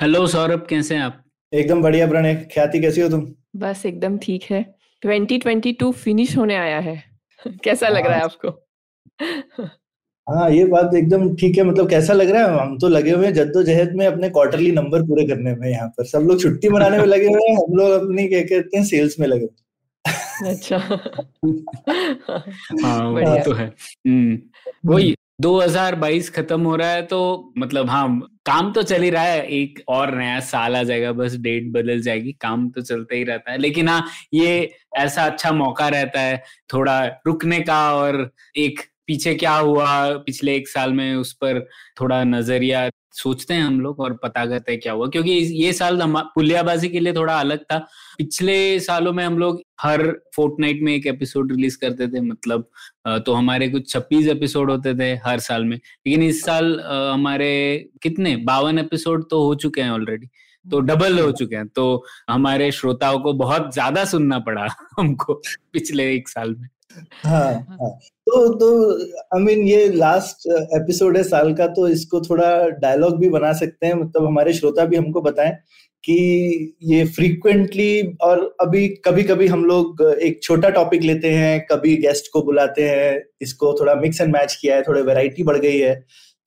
Hello Saurabh कैसे हैं आप? एकदम बढ़िया प्रणय। ख्याति कैसी हो तुम? बस एकदम ठीक है। 2022 फिनिश होने आया है। कैसा लग रहा है हाँ। आपको? हाँ ये बात एकदम ठीक है। मतलब कैसा लग रहा है? हम तो लगे हुए हैं जद्दोजहद में अपने क्वार्टरली नंबर पूरे करने में यहाँ पर। सब लोग छुट्टी मनाने में लगे हुए हैं हम लोग अपनी क्या कहते हैं सेल्स में लगे अच्छा। हाँ वो तो है। हम्म, वही 2022 खत्म हो रहा है तो मतलब हाँ काम तो चल ही रहा है, एक और नया साल आ जाएगा, बस डेट बदल जाएगी, काम तो चलता ही रहता है। लेकिन हाँ ये ऐसा अच्छा मौका रहता है, थोड़ा रुकने का और एक पीछे क्या हुआ पिछले एक साल में उस पर थोड़ा नज़रिया सोचते हैं हम लोग और पता करते हैं क्या हुआ। क्योंकि ये साल पुलियाबाजी के लिए थोड़ा अलग था। पिछले सालों में हम लोग हर फोर्टनाइट में एक एपिसोड रिलीज़ करते थे मतलब तो हमारे कुछ छब्बीस एपिसोड होते थे हर साल में। लेकिन इस साल हमारे कितने? बावन एपिसोड तो हो चुके हैं ऑलरेडी तो डबल हो चुके हैं। तो हमारे श्रोताओं को बहुत ज़्यादा सुनना पड़ा हमको पिछले एक साल में। हाँ, हाँ। तो तो आई मीन ये लास्ट एपिसोड है साल का तो इसको थोड़ा डायलॉग भी बना सकते हैं। मतलब हमारे श्रोता भी हमको बताएँ कि ये फ्रीक्वेंटली और अभी कभी कभी हम लोग एक छोटा टॉपिक लेते हैं, कभी गेस्ट को बुलाते हैं, इसको थोड़ा मिक्स एंड मैच किया है, थोड़ी वैरायटी बढ़ गई है।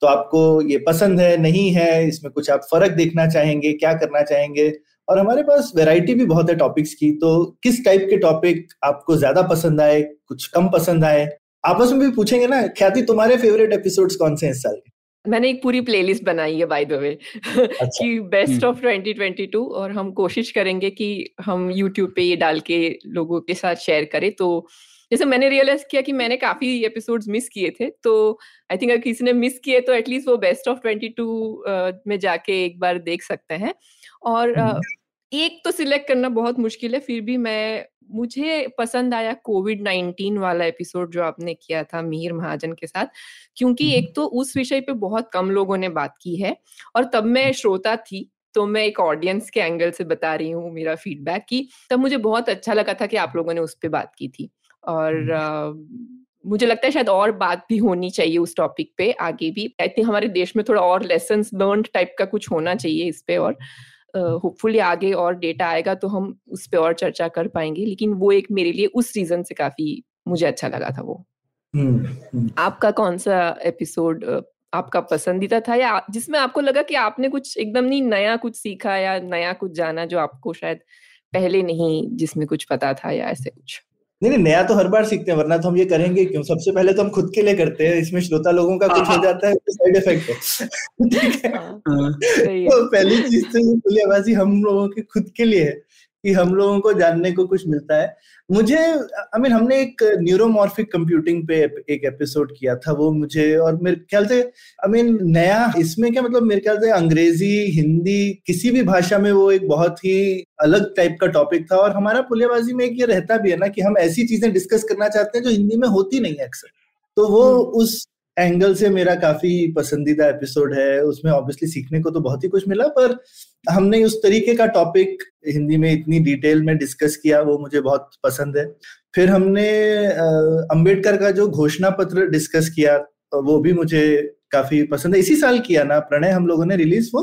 तो आपको ये पसंद है, नहीं है, इसमें कुछ आप फ़र्क देखना चाहेंगे, क्या करना चाहेंगे? और हमारे पास वैरायटी भी बहुत है टॉपिक्स की तो किस टाइप के टॉपिक आपको ज़्यादा पसंद आए, कुछ कम पसंद आए? आपस में भी पूछेंगे ना ख्याति तुम्हारे फेवरेट एपिसोड्स कौन से हैं इस साल के? मैंने एक पूरी प्लेलिस्ट बनाई है बाय द वे कि बेस्ट ऑफ़ 2022 और हम कोशिश करेंगे कि हम यूट्यूब पे ये डाल के लोगों के साथ शेयर करें। तो जैसे मैंने रियलाइज़ किया कि मैंने काफ़ी एपिसोड्स मिस किए थे तो आई थिंक अगर किसी ने मिस किए तो एटलीस्ट वो बेस्ट ऑफ़ 22 में जाके एक बार देख सकते हैं। और हम्म। एक तो सिलेक्ट करना बहुत मुश्किल है फिर भी मैं मुझे पसंद आया कोविड नाइनटीन वाला एपिसोड जो आपने किया था मीर महाजन के साथ क्योंकि एक तो उस विषय पे बहुत कम लोगों ने बात की है और तब मैं श्रोता थी तो मैं एक ऑडियंस के एंगल से बता रही हूँ मेरा फीडबैक की तब मुझे बहुत अच्छा लगा था कि आप लोगों ने उस पर बात की थी। और आ, मुझे लगता है शायद और बात भी होनी चाहिए उस टॉपिक पे आगे भी। आई थिंक हमारे देश में थोड़ा और लेसन लर्न टाइप का कुछ होना चाहिए इस पे और होपफुली आगे और डेटा आएगा तो हम उस पर और चर्चा कर पाएँगे। लेकिन वो एक मेरे लिए उस रीजन से काफ़ी मुझे अच्छा लगा था वो। हम्म, हम्म। आपका कौन सा एपिसोड आपका पसंदीदा था या जिसमें आपको लगा कि आपने कुछ एकदम नहीं नया कुछ सीखा या नया कुछ जाना जो आपको शायद पहले नहीं जिसमें कुछ पता था या ऐसे कुछ? नहीं नहीं नया तो हर बार सीखते हैं वरना तो हम ये करेंगे क्यों? सबसे पहले तो हम खुद के लिए करते हैं इसमें श्रोता लोगों का कुछ हो हाँ। जाता है तो साइड इफ़ेक्ट है। ठीक है? हाँ, तो पहली चीज़ तो ये खुली हम लोगों के खुद के लिए है। कि हम लोगों को जानने को कुछ मिलता है मुझे आई मीन हमने एक न्यूरोमॉर्फिक कंप्यूटिंग पे एक एपिसोड किया था वो मुझे और मेरे ख्याल से आई मीन नया इसमें क्या मतलब मेरे ख्याल से अंग्रेज़ी हिंदी किसी भी भाषा में वो एक बहुत ही अलग टाइप का टॉपिक था और हमारा पुलियाबाजी में एक ये रहता भी है ना कि हम ऐसी चीज़ें डिस्कस करना चाहते हैं जो हिंदी में होती नहीं है अक्सर तो वो हम्म। उस एंगल से मेरा काफ़ी पसंदीदा एपिसोड है। उसमें ऑब्वियसली सीखने को तो बहुत ही कुछ मिला, पर हमने उस तरीके का टॉपिक हिंदी में इतनी डिटेल में डिस्कस किया, वो मुझे बहुत पसंद है। फिर हमने अंबेडकर का जो घोषणा पत्र डिस्कस किया, वो भी मुझे काफ़ी पसंद है। इसी साल किया ना, प्रणय, हम लोगों ने रिलीज़ वो?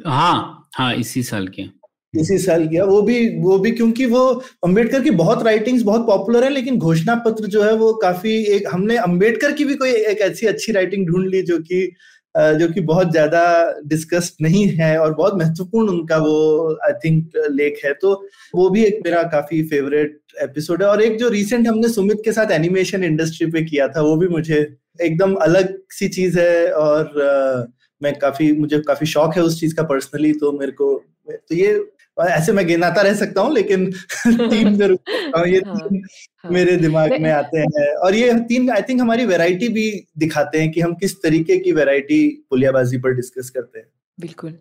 हाँ हाँ इसी साल किया। इसी साल किया। वो भी वो भी क्योंकि वो अंबेडकर की बहुत राइटिंग्स बहुत पॉपुलर है, लेकिन घोषणा पत्र जो है वो काफ़ी एक, हमने अंबेडकर की भी कोई एक ऐसी अच्छी राइटिंग ढूंढ ली जो कि जो कि बहुत ज़्यादा डिस्कस्ड नहीं है और बहुत महत्वपूर्ण उनका वो आई थिंक लेख है। तो वो भी एक मेरा काफ़ी फेवरेट एपिसोड है। और एक जो रिसेंट हमने सुमित के साथ एनिमेशन इंडस्ट्री पे किया था, वो भी मुझे एकदम अलग सी चीज़ है और मैं काफ़ी, मुझे काफ़ी शौक है उस चीज़ का पर्सनली तो मेरे को तो ये ऐसे मैं गिनाता रह सकता हूँ लेकिन तीन ये हाँ, तीन हाँ, मेरे दिमाग में आते हैं। और ये तीन आई थिंक हमारी वैरायटी भी दिखाते हैं कि हम किस तरीके की वैरायटी पुलियाबाजी पर डिस्कस करते हैं। बिल्कुल।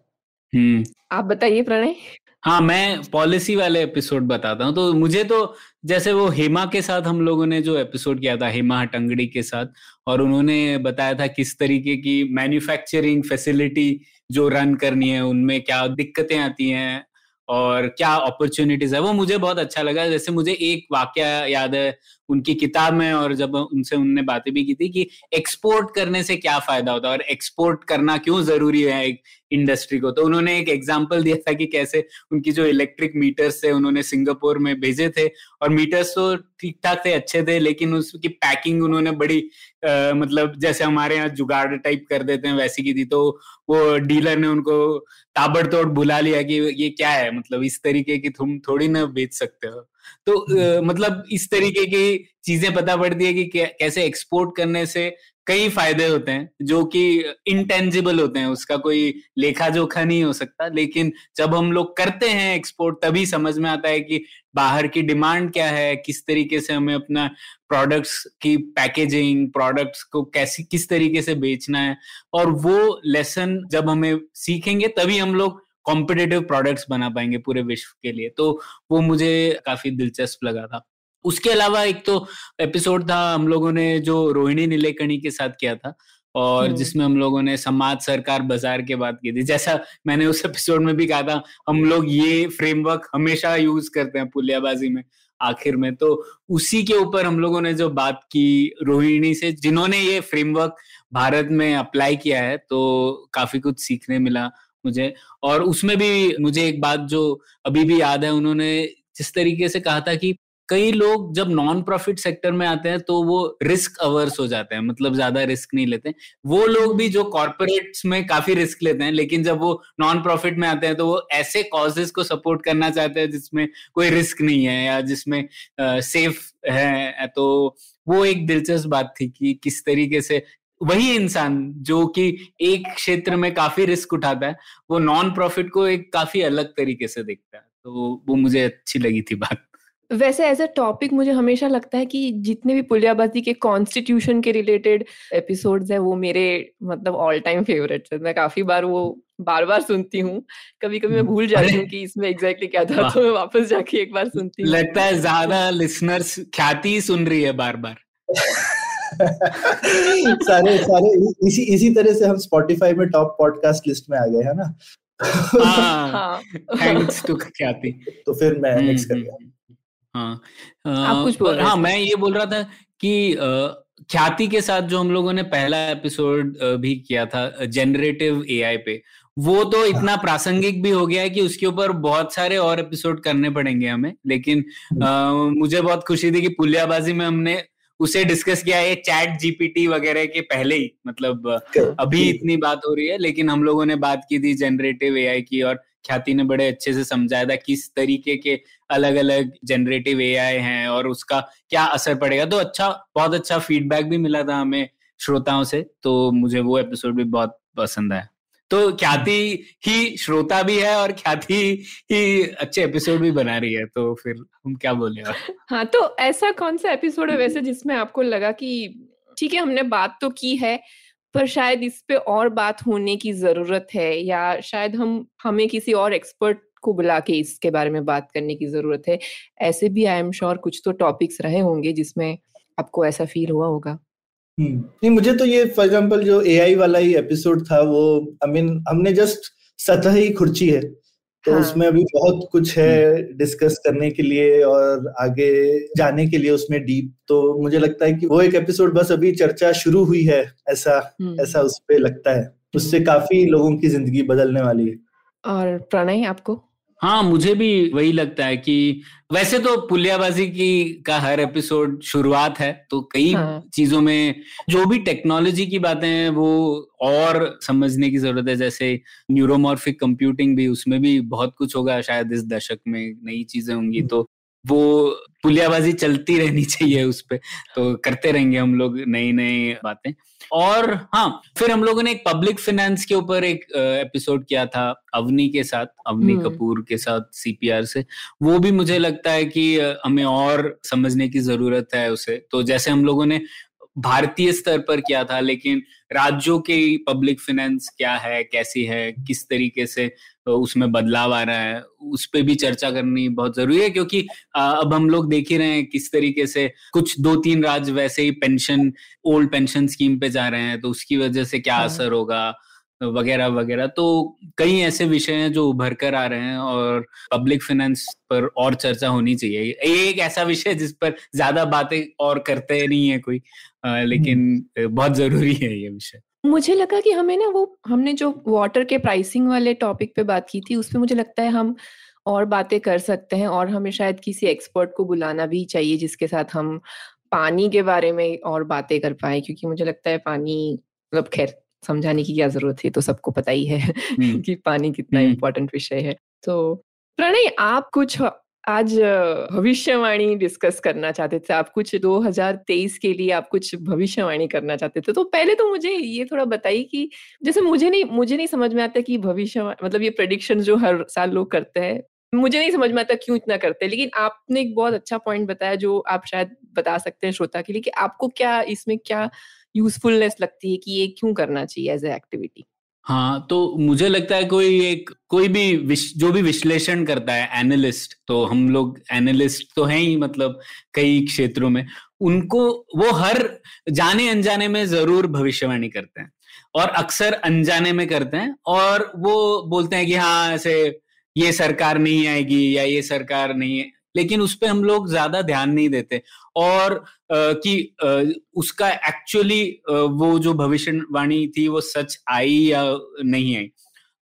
हम्म। आप बताइए प्रणय। हाँ मैं पॉलिसी वाले एपिसोड बताता हूँ तो मुझे तो जैसे वो हेमा के साथ हम लोगों ने जो एपिसोड किया था हेमा टंगड़ी के साथ और उन्होंने बताया था किस तरीके की मैन्युफैक्चरिंग फैसिलिटी जो रन करनी है उनमें क्या दिक्कतें आती हैं और क्या अपॉर्चुनिटीज़ है? वो मुझे बहुत अच्छा लगा। जैसे मुझे एक वाक्य याद है उनकी किताब में और जब उनसे उनने बातें भी की थी कि एक्सपोर्ट करने से क्या फ़ायदा होता है और एक्सपोर्ट करना क्यों ज़रूरी है एक इंडस्ट्री को? तो उन्होंने एक एग्ज़ाम्पल दिया था कि कैसे उनकी जो इलेक्ट्रिक मीटर्स थे उन्होंने सिंगापुर में भेजे थे और मीटर्स तो ठीक ठाक थे अच्छे थे लेकिन उसकी पैकिंग उन्होंने बड़ी आ, मतलब जैसे हमारे यहाँ जुगाड़ टाइप कर देते हैं वैसी की थी तो वो डीलर ने उनको ताबड़तोड़ बुला लिया कि ये क्या है? मतलब इस तरीके की तुम थोड़ी ना बेच सकते हो। तो आ, मतलब इस तरीके की चीज़ें पता पड़ती है कि कैसे एक्सपोर्ट करने से कई फ़ायदे होते हैं जो कि इंटेंजिबल होते हैं उसका कोई लेखा जोखा नहीं हो सकता। लेकिन जब हम लोग करते हैं एक्सपोर्ट तभी समझ में आता है कि बाहर की डिमांड क्या है किस तरीके से हमें अपना प्रोडक्ट्स की पैकेजिंग प्रोडक्ट्स को कैसी किस तरीके से बेचना है। और वो लेसन जब हमें सीखेंगे तभी हम लोग कॉम्पिटेटिव प्रोडक्ट्स बना पाएँगे पूरे विश्व के लिए। तो वो मुझे काफ़ी दिलचस्प लगा था। उसके अलावा एक तो एपिसोड था हम लोगों ने जो रोहिणी नीलेकणी के साथ किया था और हम्म। जिसमें हम लोगों ने समाज सरकार बाज़ार के बात की थी। जैसा मैंने उस एपिसोड में भी कहा था हम लोग ये फ्रेमवर्क हमेशा यूज़ करते हैं पुलियाबाजी में आखिर में। तो उसी के ऊपर हम लोगों ने जो बात की रोहिणी से जिन्होंने ये फ्रेमवर्क भारत में अप्लाई किया है तो काफ़ी कुछ सीखने मिला। मुझे। और उसमें भी मुझे एक बात जो अभी भी याद है, उन्होंने जिस तरीके से कहा था कि कई लोग जब नॉन प्रॉफिट सेक्टर में आते हैं तो वो रिस्क अवर्स हो जाते हैं मतलब ज़्यादा रिस्क नहीं लेते। वो लोग भी जो कॉर्पोरेट्स में काफ़ी रिस्क लेते हैं, लेकिन जब वो नॉन प्रॉफिट में आते हैं तो वो ऐसे कॉजेज को सपोर्ट करना चाहते हैं, जिसमें कोई रिस्क नहीं है, या जिसमें सेफ़ है। तो वो एक दिलचस्प बात थी कि किस तरीके से वही इंसान जो कि एक क्षेत्र में काफ़ी रिस्क उठाता है वो नॉन प्रॉफिट को एक काफ़ी अलग तरीके से देखता है। तो वो मुझे अच्छी लगी थी बात। वैसे एज अ टॉपिक मुझे हमेशा लगता है कि जितने भी पुलियाबाजी के कॉन्स्टिट्यूशन के रिलेटेड एपिसोड्स हैं वो मेरे मतलब ऑल टाइम फेवरेट है। मैं काफ़ी बार वो बार बार सुनती हूँ। कभी कभी मैं भूल जाती हूँ कि इसमें एग्जैक्टली exactly क्या था तो मैं वापस जाके एक बार सुनती हूँ। लगता है ज़्यादा लिसनर्स ख्याति सुन रही है बार बार सारे सारे इसी इसी तरह से हम स्पॉटिफाई में टॉप पॉडकास्ट लिस्ट में आ गए है ना? थैंक्स टू हाँ। ख्याति तो फिर मैं नेक्स्ट हम्म, कर गया हाँ आप कुछ बोल हाँ मैं ये बोल रहा था कि ख्याति के साथ जो हम लोगों ने पहला एपिसोड भी किया था जनरेटिव एआई पे वो तो हाँ। इतना प्रासंगिक भी हो गया है कि उसके ऊपर बहुत सारे और एपिसोड करने पड़ेंगे हमें लेकिन आ, मुझे बहुत खुशी थी कि पुलियाबाजी में हमने उसे डिस्कस किया है चैट जीपीटी वगैरह के पहले ही। मतलब अभी इतनी बात हो रही है लेकिन हम लोगों ने बात की थी जनरेटिव एआई की और ख्याति ने बड़े अच्छे से समझाया था किस तरीके के अलग अलग जनरेटिव एआई हैं और उसका क्या असर पड़ेगा। तो अच्छा बहुत अच्छा फीडबैक भी मिला था हमें श्रोताओं से तो मुझे वो एपिसोड भी बहुत पसंद आया। तो ख्याति ही श्रोता भी है और ख्याति ही अच्छे एपिसोड भी बना रही है तो फिर हम क्या बोले हाँ तो ऐसा कौन सा एपिसोड है वैसे जिसमें आपको लगा कि ठीक है, हमने बात तो की है, पर शायद इस पे और बात होने की ज़रूरत है, या शायद हम, हमें किसी और एक्सपर्ट को बुला के इसके बारे में बात करने की ज़रूरत है? ऐसे भी आई एम श्योर कुछ तो टॉपिक्स रहे होंगे जिसमें आपको ऐसा फील हुआ होगा। नहीं मुझे तो ये फॉर एग्जांपल जो एआई वाला ही एपिसोड था वो आई I मीन mean, हमने जस्ट सतह ही खुर्ची है तो हाँ. उसमें अभी बहुत कुछ है डिस्कस हम्म। करने के लिए और आगे जाने के लिए उसमें डीप तो मुझे लगता है कि वो एक एपिसोड बस अभी चर्चा शुरू हुई है ऐसा हम्म। ऐसा उस पर लगता है उससे काफ़ी लोगों की ज़िंदगी बदलने वाली है और प्रणय आपको हाँ मुझे भी वही लगता है कि वैसे तो पुलियाबाजी की का हर एपिसोड शुरुआत है तो कई हाँ. चीज़ों में जो भी टेक्नोलॉजी की बातें हैं वो और समझने की ज़रूरत है जैसे न्यूरोमॉर्फिक कंप्यूटिंग भी उसमें भी बहुत कुछ होगा शायद इस दशक में नई चीज़ें होंगी तो वो पुलियाबाजी चलती रहनी चाहिए उस पर तो करते रहेंगे हम लोग नई नई बातें। और हाँ फिर हम लोगों ने एक पब्लिक फाइनेंस के ऊपर एक एपिसोड किया था अवनी के साथ अवनी हम्म। कपूर के साथ सीपीआर से। वो भी मुझे लगता है कि हमें और समझने की ज़रूरत है उसे। तो जैसे हम लोगों ने भारतीय स्तर पर क्या था लेकिन राज्यों के पब्लिक फाइनेंस क्या है कैसी है किस तरीके से उसमें बदलाव आ रहा है उस पर भी चर्चा करनी बहुत ज़रूरी है क्योंकि अब हम लोग देख ही रहे हैं किस तरीके से कुछ दो तीन राज्य वैसे ही पेंशन ओल्ड पेंशन स्कीम पे जा रहे हैं तो उसकी वजह से क्या हाँ। असर होगा वगैरह वगैरह। तो कई ऐसे विषय हैं जो उभर कर आ रहे हैं और पब्लिक फाइनेंस पर और चर्चा होनी चाहिए। एक ऐसा विषय जिस पर ज़्यादा बातें और करते नहीं है कोई आ, लेकिन हम्म। बहुत ज़रूरी है ये विषय। मुझे लगा कि हमें ना वो हमने जो वाटर के प्राइसिंग वाले टॉपिक पे बात की थी उस पर मुझे लगता है हम और बातें कर सकते हैं और हमें शायद किसी एक्सपर्ट को बुलाना भी चाहिए जिसके साथ हम पानी के बारे में और बातें कर पाए क्योंकि मुझे लगता है पानी मतलब खैर समझाने की क्या ज़रूरत है तो सबको पता ही है। कि पानी कितना इम्पोर्टेंट। विषय है तो प्रणय आप कुछ आज भविष्यवाणी डिस्कस करना चाहते थे आप कुछ 2023 के लिए आप कुछ भविष्यवाणी करना चाहते थे तो पहले तो मुझे ये थोड़ा बताइए कि जैसे मुझे नहीं मुझे नहीं समझ में आता कि भविष्य मतलब ये प्रडिक्शन जो हर साल लोग करते हैं मुझे नहीं समझ में आता क्यों इतना करते हैं लेकिन आपने एक बहुत अच्छा पॉइंट बताया जो आप शायद बता सकते हैं श्रोता के लिए कि आपको क्या इसमें क्या यूजफुलनेस लगती है कि ये क्यों करना चाहिए एज ए एक्टिविटी हाँ तो मुझे लगता है कोई एक कोई भी विश, जो भी विश्लेषण करता है एनालिस्ट तो हम लोग एनालिस्ट तो हैं ही मतलब कई क्षेत्रों में उनको वो हर जाने अनजाने में ज़रूर भविष्यवाणी करते हैं और अक्सर अनजाने में करते हैं और वो बोलते हैं कि हाँ ऐसे ये सरकार नहीं आएगी या ये सरकार नहीं लेकिन उस पर हम लोग ज़्यादा ध्यान नहीं देते। और आ, कि आ, उसका एक्चुअली वो जो भविष्यवाणी थी वो सच आई या नहीं आई।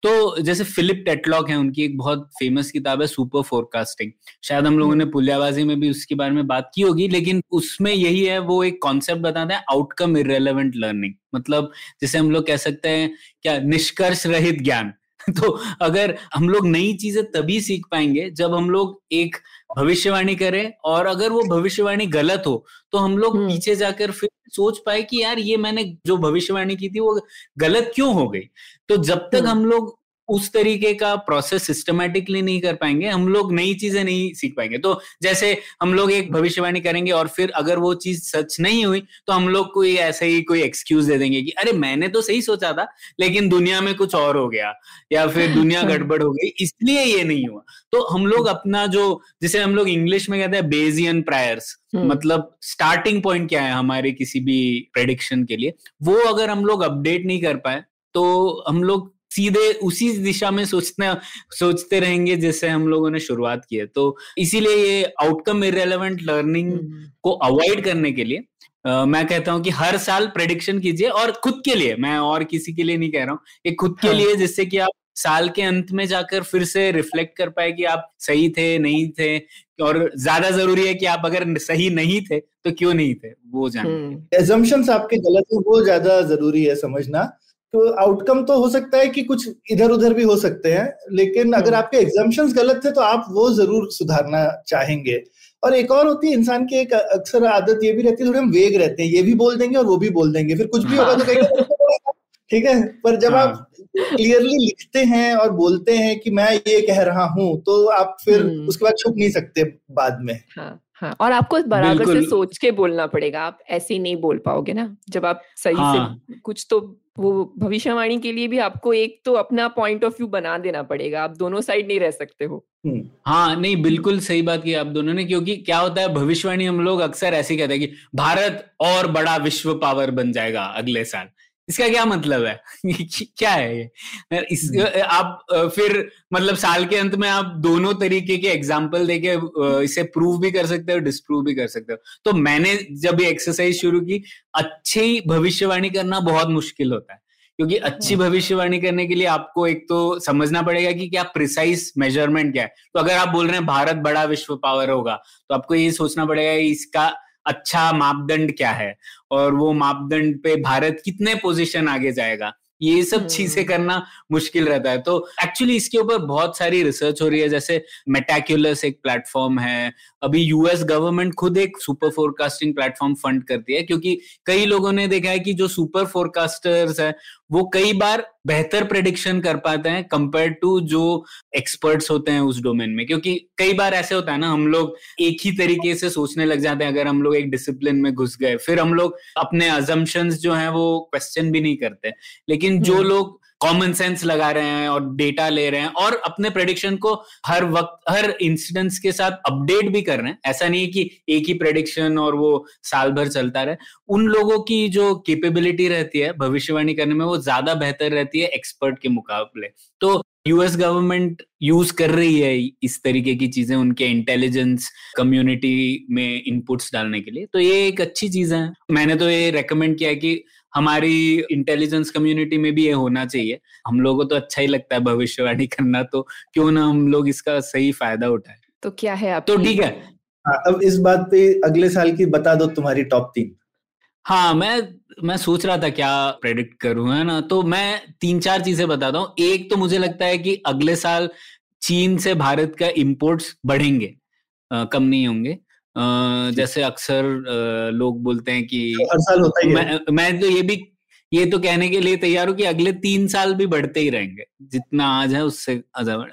तो जैसे फिलिप टेटलॉक है उनकी एक बहुत फ़ेमस किताब है सुपर फोरकास्टिंग। शायद हम लोगों ने पुलियाबाजी में भी उसके बारे में बात की होगी लेकिन उसमें यही है वो एक कॉन्सेप्ट बताते हैं आउटकम इरेलीवेंट लर्निंग मतलब जैसे हम लोग कह सकते हैं क्या निष्कर्ष रहित ज्ञान। तो अगर हम लोग नई चीज़ें तभी सीख पाएँगे जब हम लोग एक भविष्यवाणी करें और अगर वो भविष्यवाणी गलत हो तो हम लोग हम्म। पीछे जाकर फिर सोच पाए कि यार ये मैंने जो भविष्यवाणी की थी वो गलत क्यों हो गई तो जब तक हम्म। हम लोग उस तरीके का प्रोसेस सिस्टमेटिकली नहीं कर पाएँगे हम लोग नई चीज़ें नहीं सीख पाएँगे तो जैसे हम लोग एक भविष्यवाणी करेंगे और फिर अगर वो चीज़ सच नहीं हुई तो हम लोग कोई ऐसे ही कोई एक्सक्यूज दे देंगे कि अरे मैंने तो सही सोचा था लेकिन दुनिया में कुछ और हो गया या फिर दुनिया गड़बड़ हो गई इसलिए ये नहीं हुआ तो हम लोग अपना जो जिसे हम लोग इंग्लिश में कहते हैं बेजियन प्रायर्स हम्म। मतलब स्टार्टिंग पॉइंट क्या है हमारे किसी भी प्रेडिक्शन के लिए वो अगर हम लोग अपडेट नहीं कर पाए तो हम लोग सीधे उसी दिशा में सोचते सोचते रहेंगे जैसे हम लोगों ने शुरुआत की है। तो इसीलिए ये आउटकम इरेलीवेंट लर्निंग को अवॉइड करने के लिए Uh, मैं कहता हूँ कि हर साल प्रेडिक्शन कीजिए और खुद के लिए मैं और किसी के लिए नहीं कह रहा हूँ एक खुद के हाँ. लिए जिससे कि आप साल के अंत में जाकर फिर से रिफ्लेक्ट कर पाए कि आप सही थे नहीं थे और ज़्यादा ज़रूरी है कि आप अगर सही नहीं थे तो क्यों नहीं थे वो जान एजम्पन्स आपके गलत है वो ज़्यादा ज़रूरी है समझना। तो आउटकम तो हो सकता है कि कुछ इधर उधर भी हो सकते हैं लेकिन अगर हम्म। आपके एग्जाम्पन गलत थे तो आप वो ज़रूर सुधारना चाहेंगे और एक और होती है इंसान की एक अक्सर आदत ये भी रहती है थोड़े हम वेग रहते हैं ये भी बोल देंगे और वो भी बोल देंगे फिर कुछ भी होगा तो कहेंगे ठीक है पर जब आप क्लियरली हाँ। लिखते हैं और बोलते हैं कि मैं ये कह रहा हूँ तो आप फिर हम्म। उसके बाद छुप नहीं सकते बाद में हाँ हाँ और आपको बराबर से सोच के बोलना पड़ेगा आप ऐसे ही नहीं बोल पाओगे ना जब आप सही हाँ. से कुछ तो वो भविष्यवाणी के लिए भी आपको एक तो अपना पॉइंट ऑफ़ व्यू बना देना पड़ेगा। आप दोनों साइड नहीं रह सकते हो। हम्म। हाँ नहीं बिल्कुल सही बात की आप दोनों ने क्योंकि क्या होता है भविष्यवाणी हम लोग अक्सर ऐसे कहते हैं कि भारत और बड़ा विश्व पावर बन जाएगा अगले साल। इसका क्या मतलब है? क्या है ये? इस हम्म। आप फिर मतलब साल के अंत में आप दोनों तरीके के एग्ज़ाम्पल देके इसे प्रूव भी कर सकते हो डिस्प्रूव भी कर सकते हो। तो मैंने जब ये एक्सरसाइज शुरू की अच्छी भविष्यवाणी करना बहुत मुश्किल होता है। क्योंकि अच्छी हम्म। भविष्यवाणी करने के लिए आपको एक तो समझना पड़ेगा कि क्या प्रिसाइज मेज़रमेंट क्या है। तो अगर आप बोल रहे हैं भारत बड़ा विश्व पावर होगा तो आपको ये सोचना पड़ेगा इसका अच्छा मापदंड क्या है? और वो मापदंड पे भारत कितने पोजीशन आगे जाएगा? ये सब चीज़ें हम्म। करना मुश्किल रहता है। तो एक्चुअली इसके ऊपर बहुत सारी रिसर्च हो रही है। जैसे मेटाक्यूलस एक प्लेटफॉर्म है। अभी यूएस गवर्नमेंट खुद एक सुपर फोरकास्टिंग प्लेटफॉर्म फंड करती है। क्योंकि कई लोगों ने देखा है कि जो सुपर फोरकास्टर्स है वो कई बार बेहतर प्रेडिक्शन कर पाते हैं कंपेयर टू जो एक्सपर्ट्स होते हैं उस डोमेन में। क्योंकि कई बार ऐसे होता है ना हम लोग एक ही तरीके से सोचने लग जाते हैं अगर हम लोग एक डिसिप्लिन में घुस गए। फिर हम लोग अपने अजम्पन्स जो है वो क्वेश्चन भी नहीं करते। लेकिन जो हम्म। लोग कॉमन सेंस लगा रहे हैं और डेटा ले रहे हैं और अपने प्रेडिक्शन को हर वक्त, हर इंसिडेंट्स के साथ अपडेट भी कर रहे हैं। ऐसा नहीं है कि एक ही प्रेडिक्शन और वो साल भर चलता रहे। उन लोगों की जो केपेबिलिटी रहती है भविष्यवाणी करने में, वो ज़्यादा बेहतर रहती है एक्सपर्ट के मुकाबले। तो यूएस गवर्नमेंट यूज़ कर रही है इस तरीके की चीज़ें, उनके इंटेलिजेंस कम्युनिटी में इनपुट्स डालने के लिए। तो ये एक अच्छी चीज़ है। मैंने तो ये रेकमेंड किया है कि हमारी इंटेलिजेंस कम्युनिटी में भी ये होना चाहिए। हम लोगों को तो अच्छा ही लगता है भविष्यवाणी करना तो क्यों ना हम लोग इसका सही फ़ायदा उठाए? तो क्या है आप तो ठीक है। हाँ, अब इस बात पे अगले साल की बता दो तुम्हारी टॉप तीन। हाँ मैं मैं सोच रहा था क्या प्रेडिक्ट करूँ है ना? तो मैं तीन चार चीज़ें बताता हूँ। एक तो मुझे लगता है कि अगले साल चीन से भारत का इम्पोर्ट्स बढ़ेंगे आ, कम नहीं होंगे। जैसे अक्सर लोग बोलते हैं कि तो हर साल होता ही मैं, मैं तो ये भी ये तो कहने के लिए तैयार हूँ कि अगले तीन साल भी बढ़ते ही रहेंगे जितना आज है उससे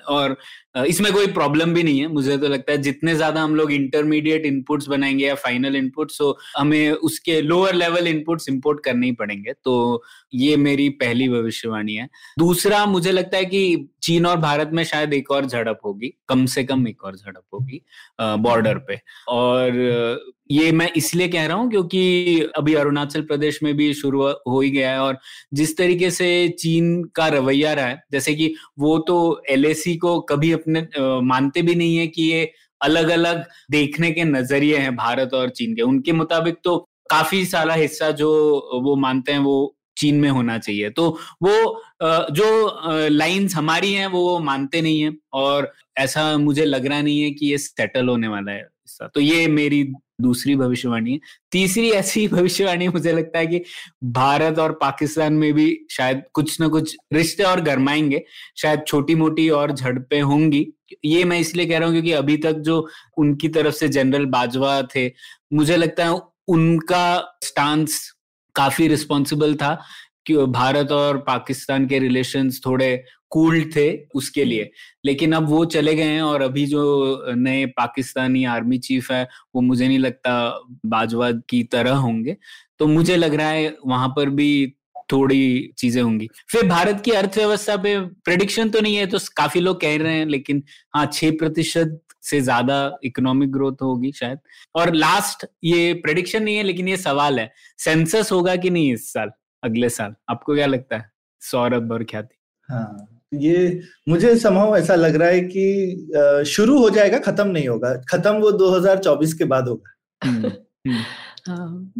और इसमें कोई प्रॉब्लम भी नहीं है। मुझे तो लगता है जितने ज़्यादा हम लोग इंटरमीडिएट इनपुट्स बनाएँगे या फाइनल इनपुट्स तो हमें उसके लोअर लेवल इनपुट्स इंपोर्ट करने ही पड़ेंगे। तो ये मेरी पहली भविष्यवाणी है। दूसरा, मुझे लगता है कि चीन और भारत में शायद एक और झड़प होगी। कम से कम एक और झड़प होगी बॉर्डर पे। और ये मैं इसलिए कह रहा हूँ क्योंकि अभी अरुणाचल प्रदेश में भी शुरू हो, ही गया है और जिस तरीके से चीन का रवैया रहा है, जैसे कि वो तो एल को कभी अपने मानते भी नहीं है कि ये अलग अलग देखने के नज़रिए हैं भारत और चीन के। उनके मुताबिक तो काफ़ी सारा हिस्सा जो वो मानते हैं वो चीन में होना चाहिए। तो वो जो लाइंस हमारी हैं वो मानते नहीं है और ऐसा मुझे लग रहा नहीं है कि ये सेटल होने वाला है। तो ये मेरी दूसरी भविष्यवाणी है। तीसरी ऐसी भविष्यवाणी मुझे लगता है कि भारत और पाकिस्तान में भी शायद कुछ ना कुछ रिश्ते और गरमाएँगे। शायद छोटी मोटी और झड़पें होंगी। ये मैं इसलिए कह रहा हूँ क्योंकि अभी तक जो उनकी तरफ़ से जनरल बाजवा थे, मुझे लगता है उनका स्टांस काफ़ी रिस्पॉन्सिबल था कि भारत और पाकिस्तान के रिलेशंस थोड़े कूल थे उसके लिए। लेकिन अब वो चले गए हैं और अभी जो नए पाकिस्तानी आर्मी चीफ है वो मुझे नहीं लगता बाजवा की तरह होंगे। तो मुझे लग रहा है वहाँ पर भी थोड़ी चीज़ें होंगी। फिर भारत की अर्थव्यवस्था पे प्रडिक्शन तो नहीं है तो काफ़ी लोग कह रहे हैं लेकिन हाँ छह प्रतिशत से ज़्यादा इकोनॉमिक ग्रोथ होगी शायद। और लास्ट ये प्रेडिक्शन नहीं है लेकिन ये सवाल है। सेंसस होगा कि नहीं इस साल अगले साल? आपको क्या लगता है? सौरभ और ख्याति। हाँ। ये मुझे समहाउ ऐसा लग रहा है कि शुरू हो जाएगा खत्म नहीं होगा। खत्म वो 2024 के बाद होगा। हम्म, हम्म। हाँ,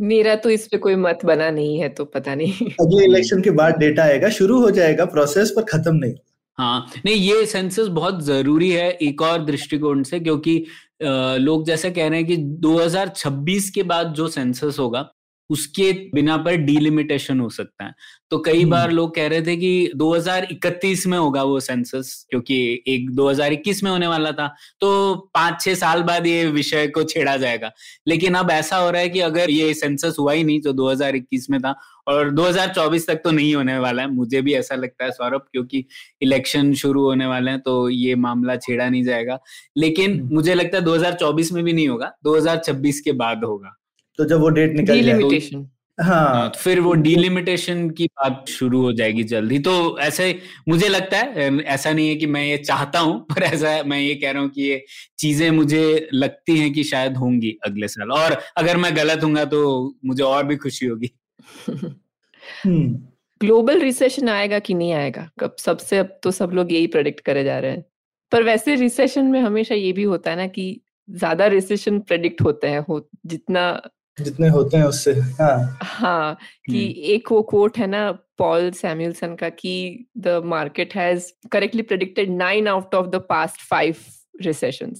मेरा तो इस पे कोई मत बना नहीं है तो पता नहीं। अगले इलेक्शन के बाद डेटा आएगा शुरू हो जाएगा प्रोसेस पर खत्म नहीं हाँ। नहीं ये सेंसस बहुत ज़रूरी है एक और दृष्टिकोण से क्योंकि लोग जैसे कह रहे हैं कि 2026 के बाद जो सेंसस होगा उसके बिना पर डीलिमिटेशन हो सकता है। तो कई बार हम्म। लोग कह रहे थे कि 2031 में होगा वो सेंसस क्योंकि एक 2021 में होने वाला था तो पाँच छह साल बाद ये विषय को छेड़ा जाएगा। लेकिन अब ऐसा हो रहा है कि अगर ये सेंसस हुआ ही नहीं जो 2021 में था और 2024 तक तो नहीं होने वाला है। मुझे भी ऐसा लगता है सौरभ क्योंकि इलेक्शन शुरू होने वाले हैं तो ये मामला छेड़ा नहीं जाएगा। लेकिन हम्म। मुझे लगता है 2024 में भी नहीं होगा 2026 के बाद होगा। तो जब वो डेट निकल जाए हाँ।, हाँ तो फिर वो डिलिमिटेशन की बात शुरू हो जाएगी जल्दी। तो ऐसे मुझे लगता है ऐसा नहीं है कि मैं ये चाहता हूँ पर ऐसा मैं ये कह रहा हूँ कि ये चीज़ें मुझे लगती हैं कि शायद होंगी अगले साल। और अगर मैं गलत हूँ तो मुझे और भी खुशी होगी। ग्लोबल हम्म। रिसेशन आएगा कि नहीं आएगा? कब सबसे अब तो सब लोग यही प्रेडिक्ट करे जा रहे हैं। पर वैसे रिसेशन में हमेशा ये भी होता है ना कि ज़्यादा रिसेशन प्रेडिक्ट होते हैं हो जितना जितने होते हैं उससे हाँ। हाँ कि एक वो कोट है ना पॉल सैम्यूलसन का कि the market has correctly predicted nine out of the past five recession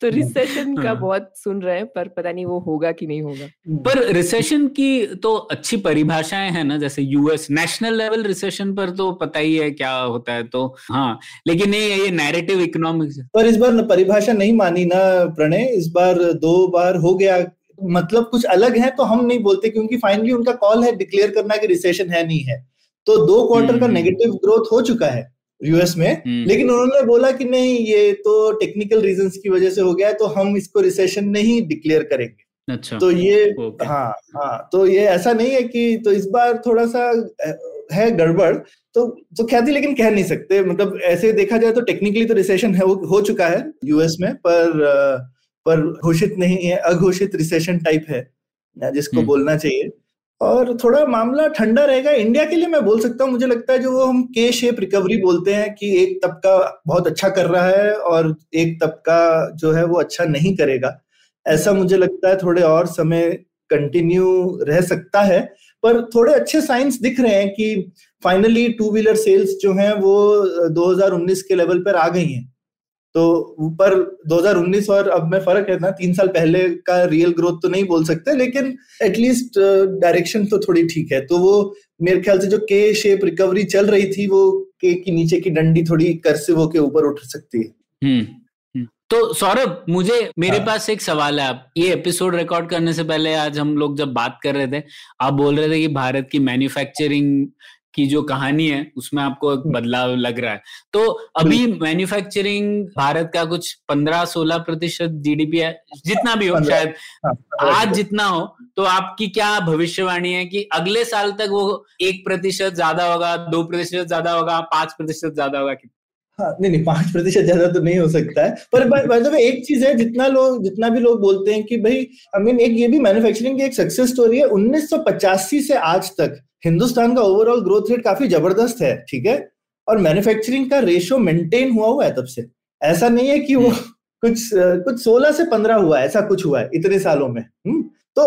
तो रिसेशन का बहुत सुन रहे हैं पर पता नहीं वो होगा कि नहीं होगा। पर रिसेशन की तो अच्छी परिभाषाएँ हैं ना जैसे यूएस नेशनल लेवल रिसेशन पर तो पता ही है क्या होता है तो हाँ। लेकिन नहीं ये नैरेटिव इकोनॉमिक्स पर इस बार परिभाषा नहीं मानी ना प्रणय इस बार दो बार हो गया। मतलब कुछ अलग है तो हम नहीं बोलते क्योंकि फाइनली उनका कॉल है डिक्लेयर करना कि रिसेशन है नहीं है। तो दो क्वार्टर का नेगेटिव हम्म। ग्रोथ हो चुका है। यूएस में हम्म। लेकिन उन्होंने बोला कि नहीं ये तो टेक्निकल रीजन की वजह से हो गया है तो हम इसको रिसेशन नहीं डिक्लेयर करेंगे। अच्छा। तो ये हाँ हाँ तो ये ऐसा नहीं है कि तो इस बार थोड़ा सा है गड़बड़ तो तो ख्याति लेकिन कह नहीं सकते। मतलब ऐसे देखा जाए तो टेक्निकली तो रिसेशन है वो हो चुका है यूएस में पर पर घोषित नहीं है अघोषित रिसेशन टाइप है जिसको हम्म। बोलना चाहिए। और थोड़ा मामला ठंडा रहेगा। इंडिया के लिए मैं बोल सकता हूँ, मुझे लगता है जो हम के शेप रिकवरी बोलते हैं कि एक तबका बहुत अच्छा कर रहा है और एक तबका जो है वो अच्छा नहीं करेगा। ऐसा मुझे लगता है, थोड़े और समय कंटिन्यू रह सकता है। पर थोड़े अच्छे साइंस दिख रहे हैं कि फाइनली टू व्हीलर सेल्स जो हैं वो 2019 के लेवल पर आ गई हैं। तो ऊपर 2019 और अब में फ़र्क है ना तीन साल पहले का रियल ग्रोथ तो नहीं बोल सकते लेकिन एटलीस्ट डायरेक्शन तो थोड़ी ठीक है तो वो मेरे ख्याल से जो के शेप रिकवरी चल रही थी वो के की नीचे की डंडी थोड़ी कर्सिव के ऊपर उठ सकती है हम्म, हम्म। तो सौरभ मुझे मेरे हाँ. पास एक सवाल है आप ये एपिसोड रिकॉर्ड करने से पहले आज हम लोग जब बात कर रहे थे आप बोल रहे थे कि भारत की मैन्युफैक्चरिंग की जो कहानी है उसमें आपको एक हम्म। बदलाव लग रहा है। तो अभी मैन्युफैक्चरिंग भारत का कुछ पंद्रह सोलह प्रतिशत जीडीपी है जितना भी हो शायद हाँ, आज जितना हो तो आपकी क्या भविष्यवाणी है कि अगले साल तक वो एक प्रतिशत ज़्यादा होगा दो प्रतिशत ज़्यादा होगा पाँच प्रतिशत ज़्यादा होगा? हाँ नहीं नहीं पाँच प्रतिशत ज़्यादा तो नहीं हो सकता है। पर मतलब एक चीज़ है जितना लोग जितना भी लोग बोलते हैं कि भाई आई मीन एक ये भी मैन्युफैक्चरिंग की एक सक्सेस स्टोरी है 1985 से आज तक हिंदुस्तान का ओवरऑल ग्रोथ रेट काफ़ी ज़बरदस्त है ठीक है और मैन्युफैक्चरिंग का रेशियो मेंटेन हुआ हुआ है तब से ऐसा नहीं है कि वो हम्म। कुछ कुछ सोलह से पंद्रह हुआ है ऐसा कुछ हुआ है इतने सालों में हुँ? तो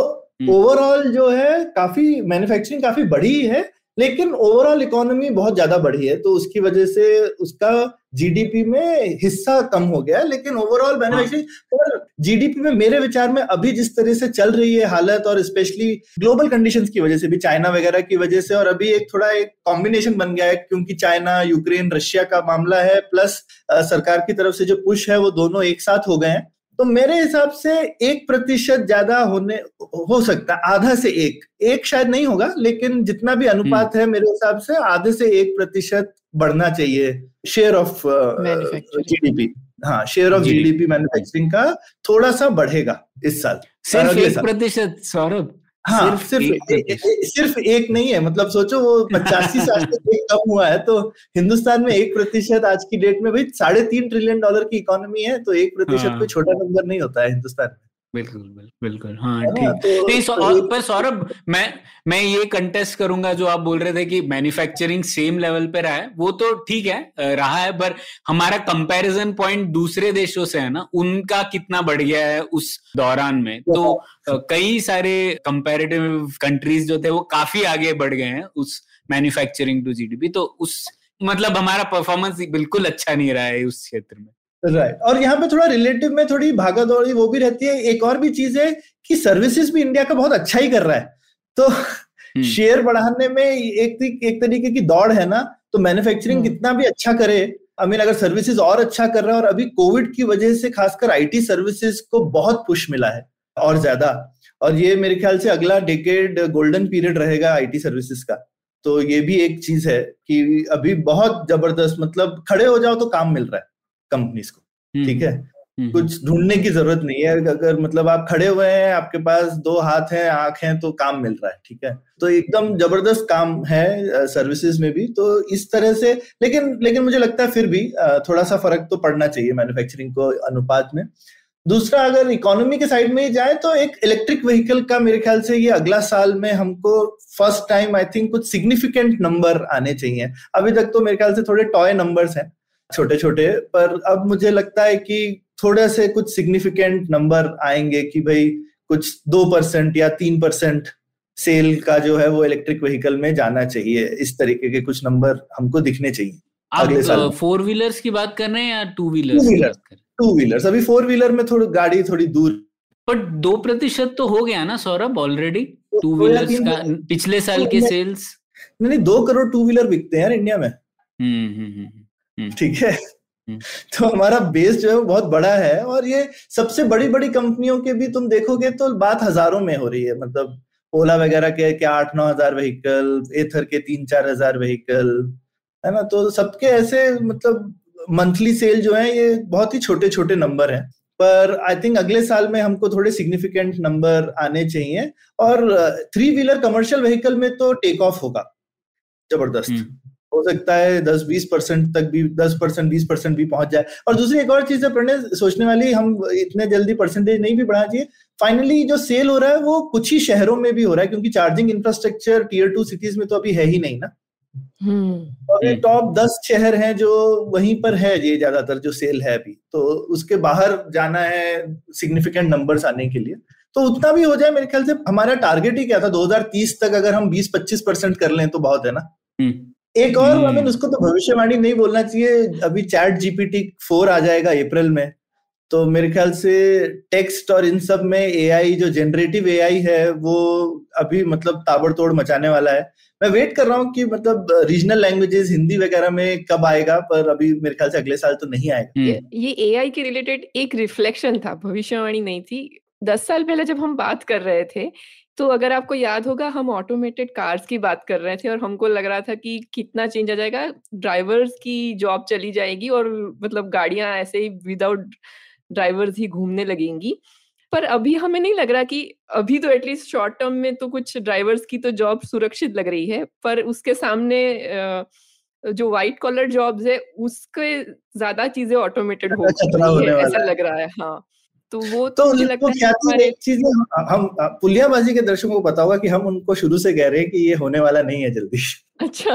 ओवरऑल हम्म। जो है काफ़ी मैन्युफैक्चरिंग काफ़ी बढ़ी है लेकिन ओवरऑल इकोनॉमी बहुत ज़्यादा बढ़ी है तो उसकी वजह से उसका जीडीपी में हिस्सा कम हो गया लेकिन ओवरऑल मैन्युफैक्चरिंग पर जीडीपी में मेरे विचार में अभी जिस तरह से चल रही है हालत और स्पेशली ग्लोबल कंडीशंस की वजह से भी चाइना वगैरह की वजह से और अभी एक थोड़ा एक कॉम्बिनेशन बन गया है क्योंकि चाइना यूक्रेन रशिया का मामला है प्लस सरकार की तरफ़ से जो पुश है वो दोनों एक साथ हो गए हैं। तो मेरे हिसाब से एक प्रतिशत ज़्यादा होने हो सकता है आधा से एक। एक शायद नहीं होगा लेकिन जितना भी अनुपात हम्म। है मेरे हिसाब से आधे से एक प्रतिशत बढ़ना चाहिए शेयर ऑफ़ जीडीपी हाँ शेयर ऑफ़ जीडीपी मैन्युफैक्चरिंग का थोड़ा सा बढ़ेगा इस साल सिर्फ़ एक प्रतिशत सौरभ। हाँ सिर्फ़ सिर्फ़ एक, सिर्फ़ एक नहीं है मतलब सोचो वो पचासी साल से कम हुआ है तो हिंदुस्तान में एक प्रतिशत आज की डेट में भाई साढ़े तीन ट्रिलियन डॉलर की इकोनॉमी है तो एक प्रतिशत हाँ। कोई छोटा नंबर नहीं होता है हिंदुस्तान बिल्कुल बिल्कुल हाँ ठीक। तो, नहीं सौ, तो, पर सौरभ मैं मैं ये कंटेस्ट करूँगा जो आप बोल रहे थे कि मैन्युफैक्चरिंग सेम लेवल पे रहा है वो तो ठीक है रहा है पर हमारा कंपैरिजन पॉइंट दूसरे देशों से है ना उनका कितना बढ़ गया है उस दौरान में? तो कई सारे कंपेरेटिव कंट्रीज़ जो थे वो काफ़ी आगे बढ़ गए हैं उस मैन्युफैक्चरिंग टू जीडीपी तो उस मतलब हमारा परफॉर्मेंस बिल्कुल अच्छा नहीं रहा है उस क्षेत्र में। राइट और यहाँ पे थोड़ा रिलेटिव में थोड़ी भागा दौड़ी वो भी रहती है। एक और भी चीज़ है कि सर्विसेज़ भी इंडिया का बहुत अच्छा ही कर रहा है। तो शेयर हम्म। बढ़ाने में एक एक तरीके की दौड़ है ना तो मैन्युफैक्चरिंग हम्म। कितना भी अच्छा करे आई मीन अगर सर्विसेज़ और अच्छा कर रहा है और अभी कोविड की वजह से खासकर आईटी सर्विसेज़ को बहुत पुश मिला है और ज़्यादा। और ये मेरे ख्याल से अगला डेकेड गोल्डन पीरियड रहेगा आईटी सर्विसेज़ का। तो ये भी एक चीज़ है कि अभी बहुत ज़बरदस्त मतलब खड़े हो जाओ तो काम मिल रहा है। कंपनीज़ को हम्म, ठीक है? हम्म, कुछ हम्म। ढूँढने की ज़रूरत नहीं है। अगर मतलब आप खड़े हुए हैं आपके पास दो हाथ हैं आँख हैं तो काम मिल रहा है ठीक है? तो एकदम ज़बरदस्त काम है सर्विसेज़ में भी। तो इस तरह से लेकिन लेकिन मुझे लगता है फिर भी थोड़ा सा फ़र्क तो पड़ना चाहिए मैन्युफैक्चरिंग को अनुपात में। दूसरा अगर इकोनॉमी के साइड में ही जाए तो एक इलेक्ट्रिक व्हीकल का मेरे ख्याल से ये अगला साल में हमको फ़र्स्ट टाइम आई थिंक कुछ सिग्निफिकेंट नंबर आने चाहिए। अभी तक तो मेरे ख्याल से थोड़े टॉय नंबर्स हैं। छोटे छोटे पर अब मुझे लगता है कि थोड़े से कुछ सिग्निफिकेंट नंबर आएँगे कि भाई कुछ दो परसेंट या तीन परसेंट सेल का जो है वो इलेक्ट्रिक व्हीकल में जाना चाहिए। इस तरीके के कुछ नंबर हमको दिखने चाहिए आप फोर व्हीलर्स की बात कर रहे हैं या two wheeler two wheeler two wheelers अभी फोर व्हीलर में थोड़ी गाड़ी थोड़ी दूर। पर दो प्रतिशत तो हो गया ना सौरभ ऑलरेडी टू व्हीलर्स का पिछले साल के सेल्स नहीं। दो करोड़ टू व्हीलर बिकते हैं यार इंडिया में। हम्म हम्म, हम्म। हम्म। ठीक है? हम्म। तो हमारा बेस जो है वो बहुत बड़ा है और ये सबसे बड़ी बड़ी कंपनियों के भी तुम देखोगे तो बात हज़ारों में हो रही है। मतलब ओला वगैरह के क्या आठ नौ हज़ार व्हीकल एथर के तीन चार हज़ार व्हीकल है ना? तो सबके ऐसे मतलब मंथली सेल जो है ये बहुत ही छोटे छोटे नंबर हैं। पर आई थिंक अगले साल में हमको थोड़े सिग्निफिकेंट नंबर आने चाहिए और थ्री व्हीलर कमर्शियल व्हीकल में तो टेक ऑफ़ होगा। ज़बरदस्त। हम्म। हो सकता है दस बीस परसेंट तक भी दस परसेंट बीस परसेंट भी पहुँच जाए। और दूसरी एक और चीज़ है प्रणय सोचने वाली हम इतने जल्दी परसेंटेज नहीं भी बढ़ा चाहिए। फाइनली जो सेल हो रहा है वो कुछ ही शहरों में भी हो रहा है क्योंकि charging infrastructure tier two cities में तो अभी है ही नहीं ना। हम्म। और ये टॉप दस शहर हैं जो वहीं पर है ये ज़्यादातर जो सेल है अभी। तो उसके बाहर जाना है सिग्निफिकेंट नंबर्स आने के लिए। तो उतना भी हो जाए मेरे ख्याल से हमारा टारगेट ही क्या था? 2030 तक अगर हम 20-25 परसेंट कर लें तो बहुत है ना। हम्म। एक और आई मीन हम्म। उसको तो भविष्यवाणी नहीं बोलना चाहिए। अभी चैट जीपीटी फोर आ जाएगा अप्रैल में तो मेरे ख्याल से टेक्स्ट और इन सब में एआई जो जनरेटिव एआई है वो अभी मतलब ताबड़तोड़ मचाने वाला है। मैं वेट कर रहा हूँ कि मतलब रीजनल लैंग्वेजेस हिंदी वगैरह में कब आएगा पर अभी मेरे ख्याल से अगले साल तो नहीं आएगा। ये, ये एआई के रिलेटेड एक रिफ्लेक्शन था भविष्यवाणी नहीं थी। दस साल पहले जब हम बात कर रहे थे तो अगर आपको याद होगा हम ऑटोमेटेड कार्स की बात कर रहे थे और हमको लग रहा था कि कितना चेंज आ जाएगा। ड्राइवर्स की जॉब चली जाएगी और मतलब गाड़ियाँ ऐसे ही विदाउट ड्राइवर्स ही घूमने लगेंगी। पर अभी हमें नहीं लग रहा कि अभी तो एटलीस्ट शॉर्ट टर्म में तो कुछ ड्राइवर्स की तो जॉब सुरक्षित लग रही है पर उसके सामने जो व्हाइट कॉलर जॉब्स है उसके ज़्यादा चीज़ें ऑटोमेटेड हो रही है ऐसा लग रहा है हाँ। तो वो तो, तो मुझे लगता है हमारे चीज़ें हम पुलियाबाजी के दर्शकों को पता होगा कि हम उनको शुरू से कह रहे हैं कि ये होने वाला नहीं है जल्दी। अच्छा।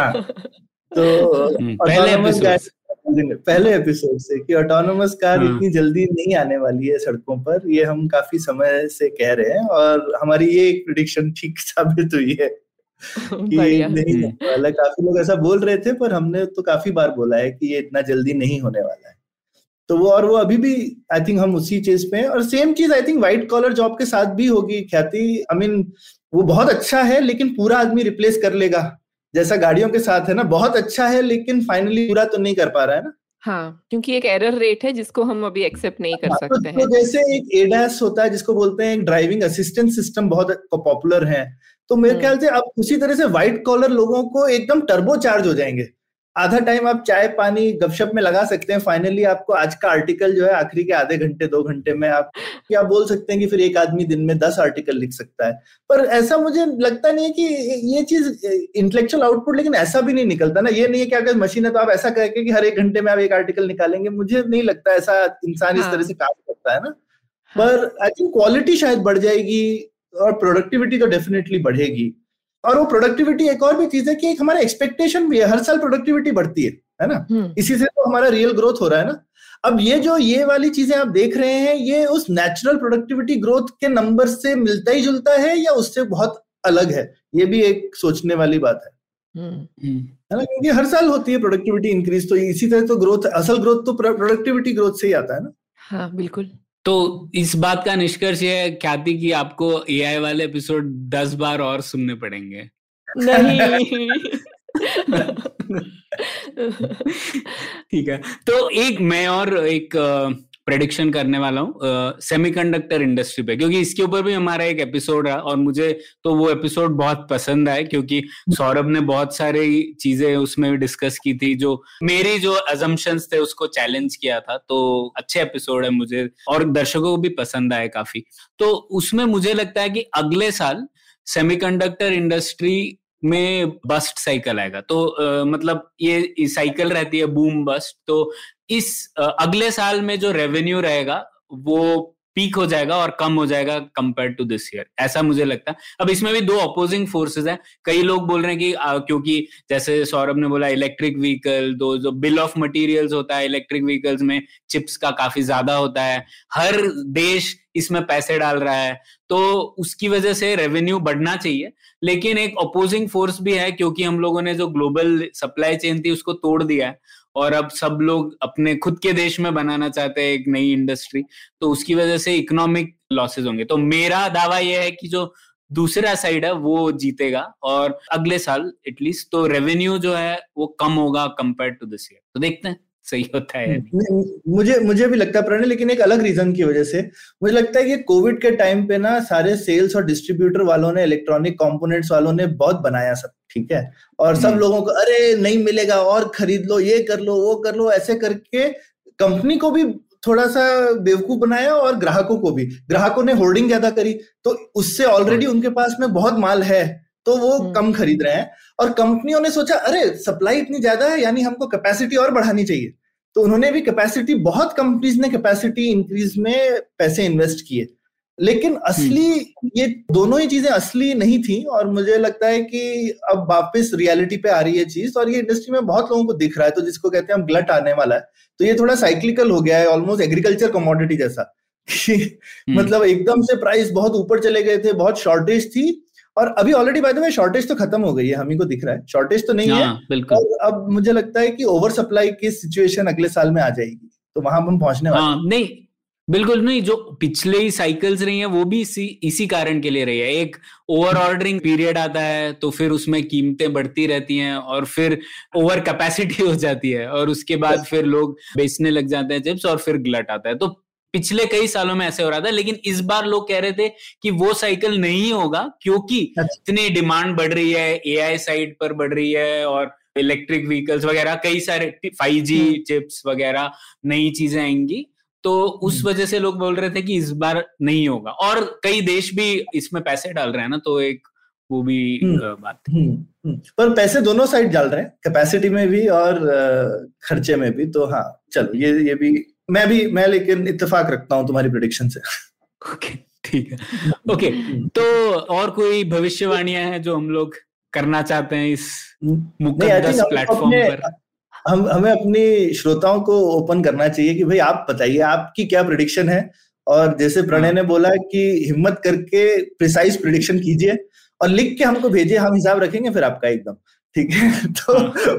हाँ, तो हम्म, पहले पहले एपिसोड से कि ऑटोनोमस कार हाँ. इतनी जल्दी नहीं आने वाली है सड़कों पर ये हम काफ़ी समय से कह रहे हैं और हमारी ये एक प्रिडिक्शन ठीक साबित हुई है कि नहीं हम्म। वाला काफ़ी लोग ऐसा बोल रहे थे पर हमने तो काफ़ी बार बोला है कि ये इतना जल्दी नहीं होने वाला है। तो वो और वो अभी भी आई थिंक हम उसी चीज़ पे हैं। और same cheese I think white collar job के साथ भी होगी ख्याति। आई मीन वो बहुत अच्छा है लेकिन पूरा आदमी रिप्लेस कर लेगा। जैसा गाड़ियों के साथ है ना बहुत अच्छा है लेकिन फाइनली पूरा तो नहीं कर पा रहा है ना। हाँ क्योंकि एक एरर रेट है जिसको हम अभी एक्सेप्ट नहीं कर हाँ, तो सकते तो, हैं। तो जैसे एक एडास होता है जिसको बोलते हैं एक ड्राइविंग असिस्टेंट सिस्टम बहुत पॉपुलर है। तो मेरे हम्म। ख्याल से अब उसी तरह से व्हाइट कॉलर लोगों को एकदम टर्बो चार्ज हो जाएँगे। आधा टाइम आप चाय पानी गपशप में लगा सकते हैं। फाइनली आपको आज का आर्टिकल जो है आखिरी के आधे घंटे दो घंटे में आप क्या बोल सकते हैं कि फिर एक आदमी दिन में दस आर्टिकल लिख सकता है। पर ऐसा मुझे लगता नहीं है कि ये चीज़ इंटेलेक्चुअल आउटपुट लेकिन ऐसा भी नहीं निकलता ना। ये नहीं है कि अगर मशीन है तो आप ऐसा कह कि हर एक घंटे में आप एक आर्टिकल निकालेंगे। मुझे नहीं लगता ऐसा इंसान इस तरह हाँ। से काम करता है ना। हाँ। पर आई थिंक क्वालिटी शायद बढ़ जाएगी और प्रोडक्टिविटी तो डेफिनेटली बढ़ेगी। और वो प्रोडक्टिविटी एक और भी चीज़ है कि एक हमारा एक्सपेक्टेशन भी है हर साल प्रोडक्टिविटी बढ़ती है है ना? हम्म। इसी से तो हमारा रियल ग्रोथ हो रहा है ना? अब ये जो ये वाली चीज़ें आप देख रहे हैं ये उस नेचुरल प्रोडक्टिविटी ग्रोथ के नंबर से मिलता ही जुलता है या उससे बहुत अलग है? ये भी एक सोचने वाली बात है। हम्म। हम्म। है ना? क्योंकि हर साल होती है प्रोडक्टिविटी इंक्रीज तो इसी तरह तो ग्रोथ असल ग्रोथ तो प्रोडक्टिविटी ग्रोथ से ही आता है ना? हाँ बिल्कुल। तो इस बात का निष्कर्ष ये है ख्याति कि आपको एआई वाले एपिसोड दस बार और सुनने पड़ेंगे? नहीं। ठीक है। तो एक मैं और एक प्रेडिक्शन करने वाला हूँ सेमीकंडक्टर इंडस्ट्री पे, क्योंकि इसके ऊपर भी हमारा एक एपिसोड है और मुझे तो वो एपिसोड बहुत पसंद आया क्योंकि सौरभ ने बहुत सारी चीज़ें उसमें डिस्कस की थी जो मेरी जो अजम्पन्स थे उसको चैलेंज किया था तो अच्छे एपिसोड है मुझे और दर्शकों को भी पसंद आए काफ़ी। तो उसमें मुझे लगता है कि अगले साल सेमीकंडक्टर इंडस्ट्री में बस्ट साइकिल आएगा। तो आ, मतलब ये साइकिल रहती है बूम बस्ट तो इस आ, अगले साल में जो रेवेन्यू रहेगा वो पीक हो जाएगा और कम हो जाएगा कंपेयर टू दिस ईयर ऐसा मुझे लगता है। अब इसमें भी दो अपोजिंग फोर्सेस हैं। कई लोग बोल रहे हैं कि आ, क्योंकि जैसे सौरभ ने बोला इलेक्ट्रिक व्हीकल दो जो बिल ऑफ़ मटेरियल्स होता है इलेक्ट्रिक व्हीकल्स में चिप्स का काफ़ी ज़्यादा होता है। हर देश इसमें पैसे डाल रहा है। तो उसकी वजह से रेवेन्यू बढ़ना चाहिए। लेकिन एक अपोजिंग फोर्स भी है क्योंकि हम लोगों ने जो ग्लोबल सप्लाई चेन थी उसको तोड़ दिया है। और अब सब लोग अपने खुद के देश में बनाना चाहते हैं एक नई इंडस्ट्री तो उसकी वजह से इकोनॉमिक लॉसेज होंगे। तो मेरा दावा यह है कि जो दूसरा साइड है, वो जीतेगा और अगले साल एटलीस्ट तो रेवेन्यू जो है, वो कम होगा कंपेयर टू दिस ईयर तो देखते हैं। सही होता है मुझे मुझे भी लगता है प्रणय लेकिन एक अलग रीजन की वजह से। मुझे लगता है कि कोविड के टाइम पे ना सारे सेल्स और डिस्ट्रीब्यूटर वालों ने इलेक्ट्रॉनिक कंपोनेंट्स वालों ने बहुत बनाया सब ठीक है? और सब हम्म। लोगों को अरे नहीं मिलेगा और खरीद लो ये कर लो वो कर लो ऐसे करके कंपनी को भी थोड़ा सा बेवकूफ़ बनाया और ग्राहकों को भी। ग्राहकों ने होर्डिंग ज़्यादा करी तो उससे ऑलरेडी उनके पास में बहुत माल है तो वो हम्म। कम खरीद रहे हैं। और कंपनियों ने सोचा अरे सप्लाई इतनी ज़्यादा है यानी हमको कैपेसिटी और बढ़ानी चाहिए तो उन्होंने भी कैपेसिटी बहुत कंपनीज़ ने कैपेसिटी इंक्रीज में पैसे इन्वेस्ट किए लेकिन असली हम्म। ये दोनों ही चीज़ें असली नहीं थी और मुझे लगता है कि अब वापस रियलिटी पे आ रही है चीज़ और ये इंडस्ट्री में बहुत लोगों को दिख रहा है तो जिसको कहते हैं हम ग्लट आने वाला है तो ये थोड़ा साइक्लिकल हो गया है ऑलमोस्ट एग्रीकल्चर कमोडिटी जैसा हम्म। मतलब एकदम से प्राइस बहुत ऊपर चले गए थे बहुत शॉर्टेज थी और अभी already by the way shortage तो खत्म हो गई है हमी को दिख रहा है। शॉर्टेज तो नहीं है हाँ, बिल्कुल। और अब मुझे लगता है कि ओवर सप्लाई की सिचुएशन अगले साल में आ जाएगी तो वहाँ हम पहुँचने वाले हाँ, नहीं बिल्कुल नहीं जो पिछले ही साइकिल्स रही हैं वो भी इसी इसी कारण के लिए रही है। एक ओवर ऑर्डरिंग पीरियड आता है तो फिर उसमें कीमतें बढ़ती रहती हैं और फिर ओवर कैपेसिटी हो जाती है और उसके बाद फिर लोग बेचने लग जाते हैं चिप्स और फिर ग्लट आता है। तो पिछले कई सालों में ऐसे हो रहा था लेकिन इस बार लोग कह रहे थे कि वो साइकिल नहीं होगा क्योंकि अच्छा। इतनी डिमांड बढ़ रही है एआई साइड पर बढ़ रही है और इलेक्ट्रिक व्हीकल्स वगैरह कई सारे फाइव जी चिप्स वगैरह नई चीज़ें आएँगी तो उस हम्म। वजह से लोग बोल रहे थे कि इस बार नहीं होगा और कई देश भी इसमें पैसे डाल रहे हैं ना तो एक वो भी हम्म। बात हम्म, पर पैसे दोनों साइड डाल रहे हैं कैपेसिटी में भी और खर्चे में भी तो हाँ चलो ये ये भी मैं भी मैं लेकिन इत्तेफाक रखता हूँ तुम्हारी प्रोडिक्शन से। ओके ठीक है। ओके तो और कोई भविष्यवाणियाँ हैं जो हम लोग करना चाहते हैं इस मुकद्दस प्लेटफॉर्म पर? हम हमें अपनी श्रोताओं को ओपन करना चाहिए कि भाई आप बताइए आपकी क्या प्रिडिक्शन है? और जैसे प्रणय हाँ। ने बोला कि हिम्मत करके प्रिसाइज प्रिडिक्शन कीजिए और लिख के हमको भेजिए हम हिसाब रखेंगे फिर आपका एकदम। ठीक है तो।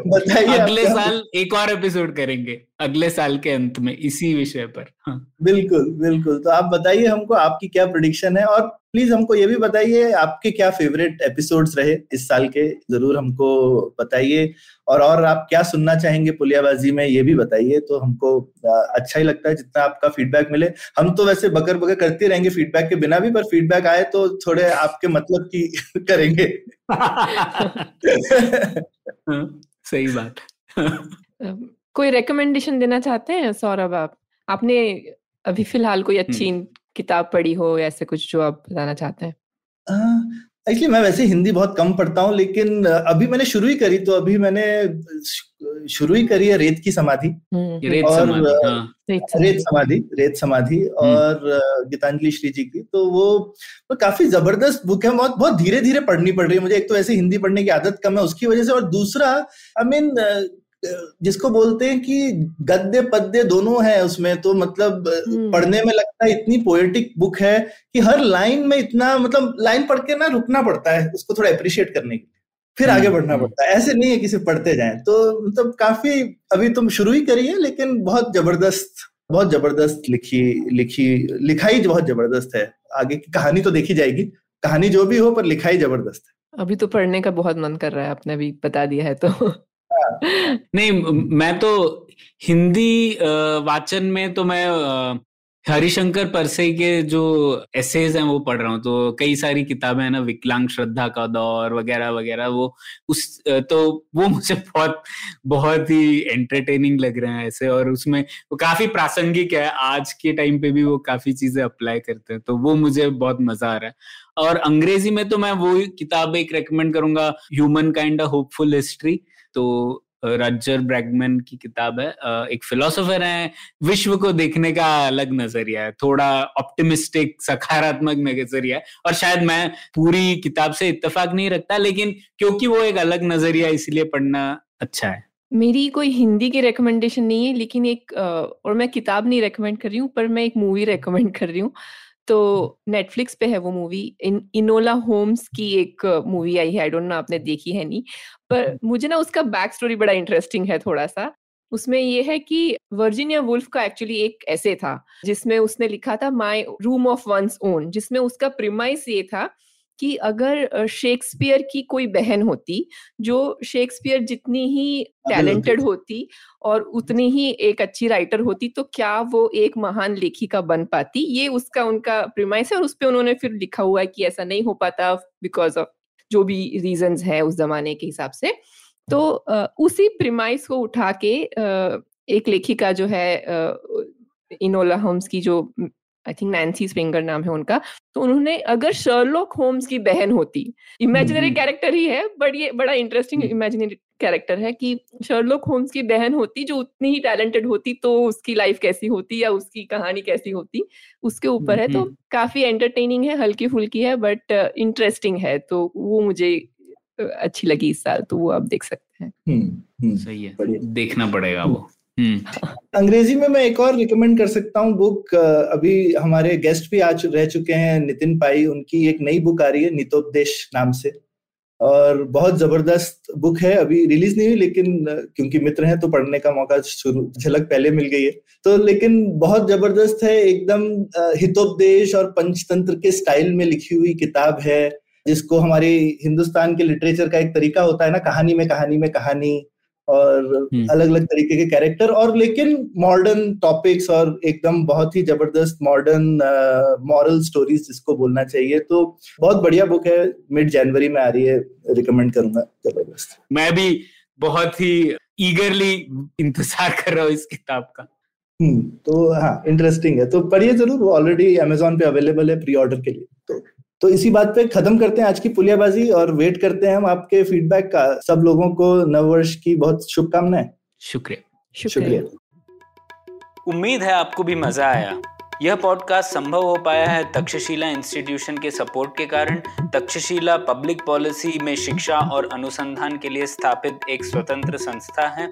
बताइए अगले साल एक और एपिसोड करेंगे अगले साल के अंत में इसी विषय पर हाँ. बिल्कुल बिल्कुल तो आप बताइए हमको आपकी क्या प्रोडिक्शन है और प्लीज़ हमको ये भी बताइए आपके क्या फेवरेट एपिसोड्स रहे इस साल के? ज़रूर हमको बताइए। और और आप क्या सुनना चाहेंगे पुलियाबाजी में ये भी बताइए तो हमको अच्छा ही लगता है जितना आपका फीडबैक मिले। हम तो वैसे बकर बकर करते रहेंगे फीडबैक के बिना भी पर फीडबैक आए तो थोड़े आपके मतलब की करेंगे। हाँ, सही बात। कोई रिकमेंडेशन देना चाहते हैं सौरभ आप? आपने अभी फ़िलहाल कोई अच्छी किताब पढ़ी हो या ऐसे कुछ जो आप बताना चाहते हैं? एक्चुअली मैं वैसे हिंदी बहुत कम पढ़ता हूँ लेकिन अभी मैंने शुरू ही करी तो अभी मैंने शुरू ही करी है रेत की समाधि। रेत और समाधि, हाँ। रेत समाधि। रेत समाधि और गीतांजलि श्री जी की। तो वो, वो काफ़ी ज़बरदस्त बुक है बहुत बहुत धीरे धीरे पढ़नी पड़ रही है। मुझे एक तो ऐसे हिंदी पढ़ने की आदत कम है उसकी वजह से और दूसरा आई मीन जिसको बोलते हैं कि गद्य पद्य दोनों है उसमें तो मतलब हम्म। पढ़ने में लगता है इतनी पोएटिक बुक है कि हर लाइन में इतना मतलब लाइन पढ़ के ना रुकना पड़ता है उसको थोड़ा अप्रिशिएट करने के लिए। फिर आगे हम्म, बढ़ना हम्म। पड़ता है। ऐसे नहीं है कि सिर्फ़ पढ़ते जाएँ। तो मतलब काफ़ी अभी तुम शुरू ही करिए लेकिन बहुत ज़बरदस्त बहुत ज़बरदस्त लिखी लिखी लिखाई बहुत ज़बरदस्त है। आगे की कहानी तो देखी जाएगी। कहानी जो भी हो पर लिखाई ज़बरदस्त है। अभी तो पढ़ने का बहुत मन कर रहा है आपने भी बता दिया है तो। नहीं, मैं तो हिंदी वाचन में तो मैं हरिशंकर परसई के जो एसेज हैं वो पढ़ रहा हूँ। तो कई सारी किताबें हैं ना, विकलांग श्रद्धा का दौर वगैरह वगैरह, वो उस तो वो मुझे बहुत बहुत ही एंटरटेनिंग लग रहे हैं ऐसे और उसमें वो काफ़ी प्रासंगिक है। आज के टाइम पे भी वो काफ़ी चीज़ें अप्लाई करते हैं तो वो मुझे बहुत मज़ा आ रहा है। और अंग्रेज़ी में तो मैं वो किताब एक रिकमेंड करूँगा ह्यूमन काइंड होपफुल हिस्ट्री तो रजर ब्रैगमैन की किताब है। एक फिलोसोफर है, विश्व को देखने का अलग नज़रिया है, थोड़ा ऑप्टिमिस्टिक, सकारात्मक नज़रिया है। और शायद मैं पूरी किताब से इत्तेफाक नहीं रखता, लेकिन क्योंकि वो एक अलग नज़रिया इसलिए पढ़ना अच्छा है। मेरी कोई हिंदी की रिकमेंडेशन नहीं है, लेकिन एक और मैं किताब नहीं रेकमेंड कर रही हूँ, पर मैं एक मूवी रेकमेंड कर रही हूँ। तो नेटफ्लिक्स पे है वो मूवी इन इनोला होम्स की एक मूवी आई है आई डोंट नो आपने देखी है नहीं. पर मुझे ना उसका बैक स्टोरी बड़ा इंटरेस्टिंग है थोड़ा सा उसमें ये है कि वर्जिनिया वुल्फ का एक्चुअली एक ऐसे था जिसमें उसने लिखा था my room of one's own जिसमें उसका प्रिमाइस ये था कि अगर शेक्सपियर की कोई बहन होती जो शेक्सपियर जितनी ही टैलेंटेड होती और उतनी ही एक अच्छी राइटर होती तो क्या वो एक महान लेखिका बन पाती? ये उसका उनका प्रिमाइस है और उस पर उन्होंने फिर लिखा हुआ है कि ऐसा नहीं हो पाता बिकॉज़ ऑफ़ जो भी रीजंस है उस जमाने के हिसाब से। तो उसी प्रिमाइस को उठा के एक लेखिका जो है इनोला होम्स की जो आई थिंक नैन्सी स्प्रिंगर नाम है उनका। तो उन्होंने अगर शर्लॉक होम्स की बहन होती इमेजिनरी कैरेक्टर ही है बट ये बड़ा इंटरेस्टिंग इमेजिनरी कैरेक्टर है कि शर्लॉक होम्स की बहन होती जो उतनी ही टैलेंटेड होती तो उसकी लाइफ कैसी होती या उसकी कहानी कैसी होती उसके ऊपर है। तो काफ़ी एंटरटेनिंग है हल्की फुल्की है बट इंटरेस्टिंग है। तो वो मुझे अच्छी लगी इस साल तो वो आप देख सकते हैं। सही है। देखना पड़ेगा वो। हम्म। अंग्रेज़ी में मैं एक और रिकमेंड कर सकता हूँ बुक अभी हमारे गेस्ट भी आज रह चुके हैं, नितिन पाई, उनकी एक नई बुक आ रही है, नितोपदेश नाम से। और बहुत ज़बरदस्त बुक है, अभी रिलीज़ नहीं हुई, लेकिन क्योंकि मित्र हैं तो पढ़ने का मौका शुरू, झलक पहले मिल गई है। तो लेकिन बहुत ज़बरदस्त है, एकदम हितोपदेश और पंचतंत्र के स्टाइल में लिखी हुई किताब है, जिसको हमारी हिंदुस्तान के लिटरेचर का एक तरीका होता है ना, कहानी में कहानी में कहानी। और अलग अलग तरीके के कैरेक्टर और लेकिन मॉडर्न टॉपिक्स और एकदम बहुत ही ज़बरदस्त मॉडर्न मॉरल स्टोरीज जिसको बोलना चाहिए तो बहुत बढ़िया बुक है। मिड जनवरी में आ रही है। रिकमेंड करूँगा। ज़बरदस्त। मैं भी बहुत ही ईगरली इंतज़ार कर रहा हूँ इस किताब का। हम्म तो हाँ इंटरेस्टिंग है। तो पढ़िए ज़रूर। वो ऑलरेडी अमेजोन पे अवेलेबल है प्री ऑर्डर के लिए। तो तो इसी बात पे खत्म करते हैं आज की पुलियाबाजी और वेट करते हैं हम आपके फीडबैक का। सब लोगों को नव वर्ष की बहुत शुभकामनाएँ। शुक्रिया। शुक्रिया। उम्मीद है आपको भी मज़ा आया। यह पॉडकास्ट संभव हो पाया है तक्षशिला इंस्टीट्यूशन के सपोर्ट के कारण। तक्षशिला पब्लिक पॉलिसी में शिक्षा और अनुसंधान के लिए स्थापित एक स्वतंत्र संस्था है।